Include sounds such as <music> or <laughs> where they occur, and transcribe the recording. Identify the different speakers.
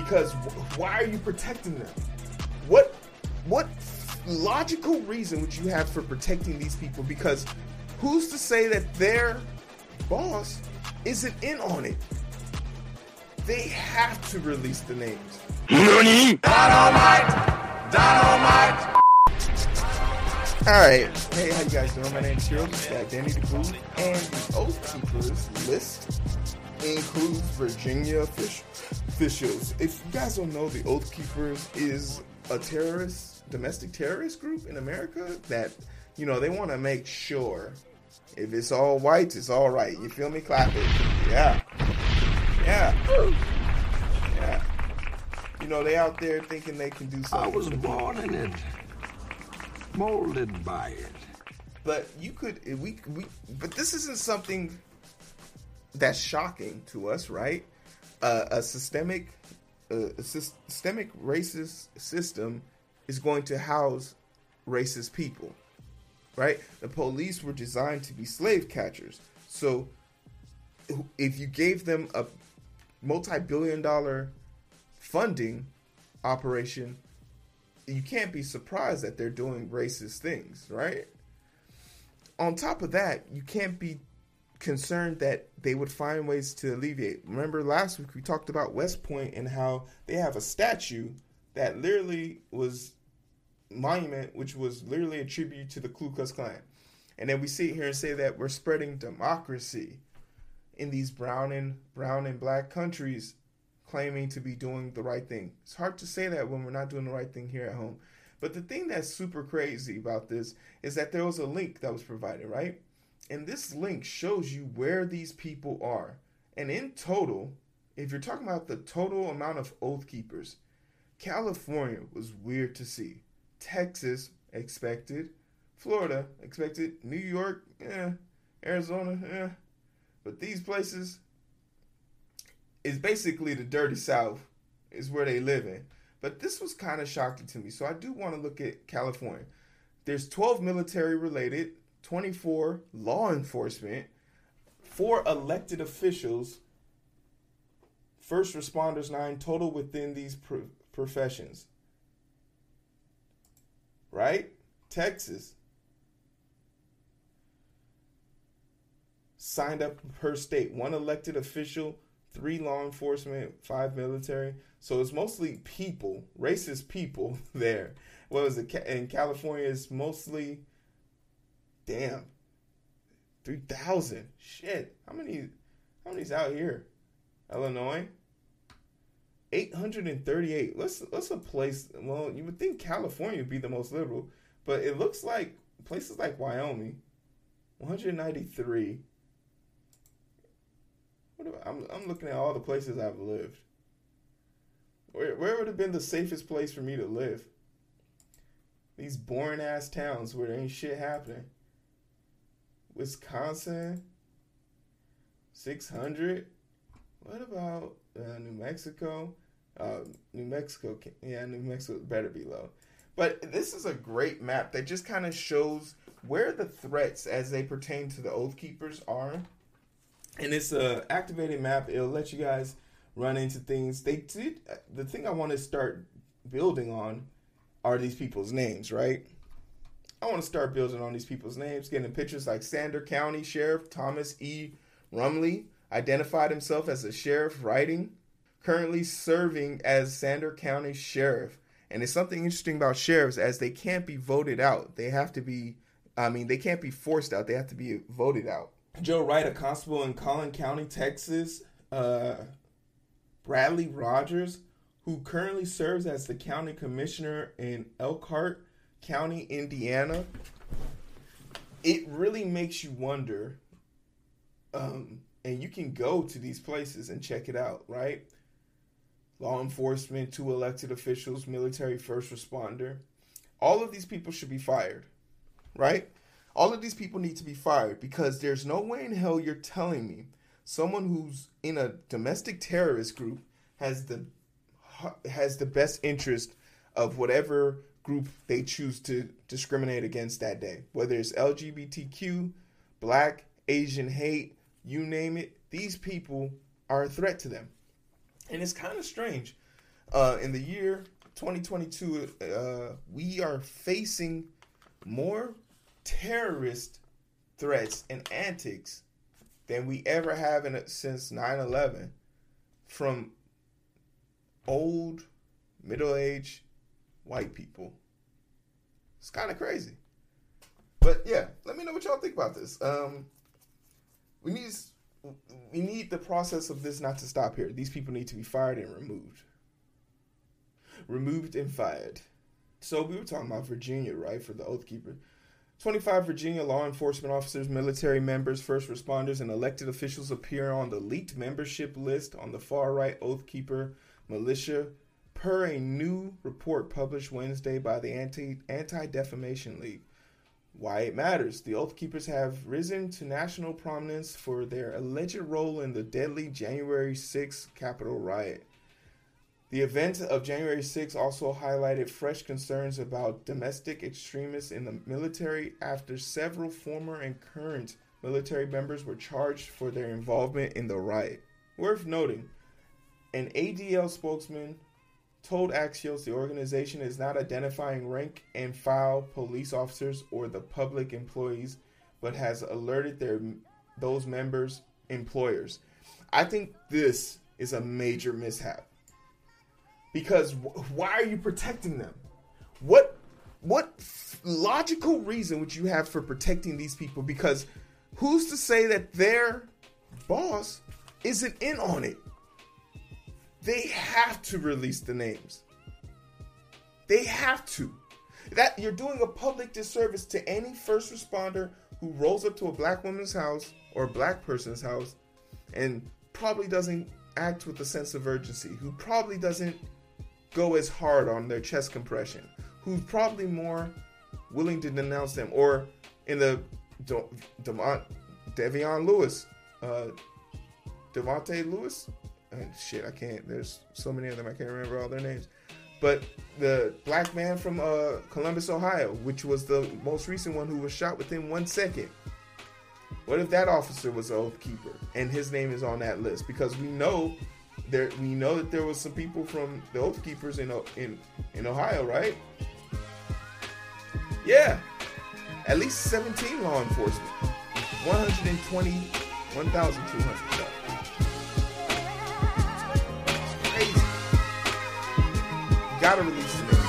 Speaker 1: Because why are you protecting them? What what logical reason would you have for protecting these people? Because who's to say that their boss isn't in on it? They have to release the names. Nani? Dynamite! Dynamite! Alright, hey, how you guys doing? My name is Heero, got Danny the Boo, and the Oath Keepers list includes Virginia officials. If you guys don't know, the Oath Keepers is a terrorist, domestic terrorist group in America that, you know, they want to make sure if it's all white, it's all right. You feel me? Clap it. Yeah. Yeah. Yeah. You know, they out there thinking they can do something.
Speaker 2: I was born in it, molded by it.
Speaker 1: But you could, we, we, but this isn't something that's shocking to us, right? Uh, a systemic, uh, a systemic racist system is going to house racist people, right? The police were designed to be slave catchers, so if you gave them a multi-billion dollar funding operation, you can't be surprised that they're doing racist things, right? On top of that, you can't be concerned that they would find ways to alleviate. Remember last week we talked about West Point and how they have a statue that literally was monument, which was literally a tribute to the Ku Klux Klan. And then we sit here and say that we're spreading democracy in these brown and brown and black countries claiming to be doing the right thing. It's hard to say that when we're not doing the right thing here at home. But the thing that's super crazy about this is that there was a link that was provided, right? And this link shows you where these people are. And in total, if you're talking about the total amount of oath keepers, California was weird to see. Texas expected, Florida expected, New York, yeah, Arizona, yeah. But these places is basically the dirty South, is where they live in. But this was kind of shocking to me. So I do want to look at California. There's 12 military related, 24 law enforcement, four elected officials, first responders, nine total within these pro- professions. Right? Texas. Signed up per state, one elected official, three law enforcement, five military. So it's mostly people, racist people <laughs> there. What was it? In California, it's mostly Damn. 3,000. Shit. How many how many's out here? Illinois? 838. Let's let's a place well, you would think California would be the most liberal, but it looks like places like Wyoming 193. What I, I'm I'm looking at all the places I've lived. Where where would have been the safest place for me to live? These boring ass towns where there ain't shit happening. Wisconsin, 600. What about uh, New Mexico? Uh, New Mexico, yeah, New Mexico better be low. But this is a great map that just kind of shows where the threats as they pertain to the Oath Keepers are. And it's a activated map. It'll let you guys run into things. They did the thing I want to start building on are these people's names, right? I want to start building on these people's names, getting pictures like Sandomir County Sheriff Thomas E. Rumley identified himself as a sheriff writing, currently serving as Sandomir County Sheriff. And it's something interesting about sheriffs as they can't be voted out. They have to be, I mean, they can't be forced out. They have to be voted out. Joe Wright, a constable in Collin County, Texas. Uh, Bradley Rogers, who currently serves as the county commissioner in Elkhart County, Indiana, it really makes you wonder. Um, and you can go to these places and check it out, right? Law enforcement, two elected officials, military, first responder. All of these people should be fired, right? All of these people need to be fired because there's no way in hell you're telling me someone who's in a domestic terrorist group has the has the best interest of whatever group they choose to discriminate against that day. Whether it's LGBTQ, black, Asian hate, you name it, these people are a threat to them. And it's kind of strange Uh, in the year 2022, uh, we are facing more terrorist threats and antics than we ever have in since 9/11 from old, middle-aged white people. It's kind of crazy. But yeah, let me know what y'all think about this. Um, we need we need the process of this not to stop here. These people need to be fired and removed. Removed and fired. So we were talking about Virginia, right? For the Oath Keeper. 25 Virginia law enforcement officers, military members, first responders, and elected officials appear on the leaked membership list on the far right Oath Keeper militia per a new report published Wednesday by the Anti Defamation League. Why it matters. The Oath Keepers have risen to national prominence for their alleged role in the deadly January 6 Capitol riot. The event of January 6 also highlighted fresh concerns about domestic extremists in the military after several former and current military members were charged for their involvement in the riot. Worth noting, an ADL spokesman told Axios the organization is not identifying rank and file police officers or the public employees, but has alerted their those members' employers. I think this is a major mishap because why are you protecting them? What what logical reason would you have for protecting these people? Because who's to say that their boss isn't in on it? They have to release the names. They have to. That you're doing a public disservice to any first responder who rolls up to a black woman's house or a black person's house and probably doesn't act with a sense of urgency, who probably doesn't go as hard on their chest compression, who's probably more willing to denounce them, or in the De- De- Devion Lewis, uh, Devonte Lewis, and shit, I can't. There's so many of them, I can't remember all their names. But the black man from uh, Columbus, Ohio, which was the most recent one who was shot within one second. What if that officer was an oath keeper and his name is on that list? Because we know there, we know that there was some people from the oath keepers in in in Ohio, right? Yeah, at least 17 law enforcement, 120, 1,200. Gotta release name.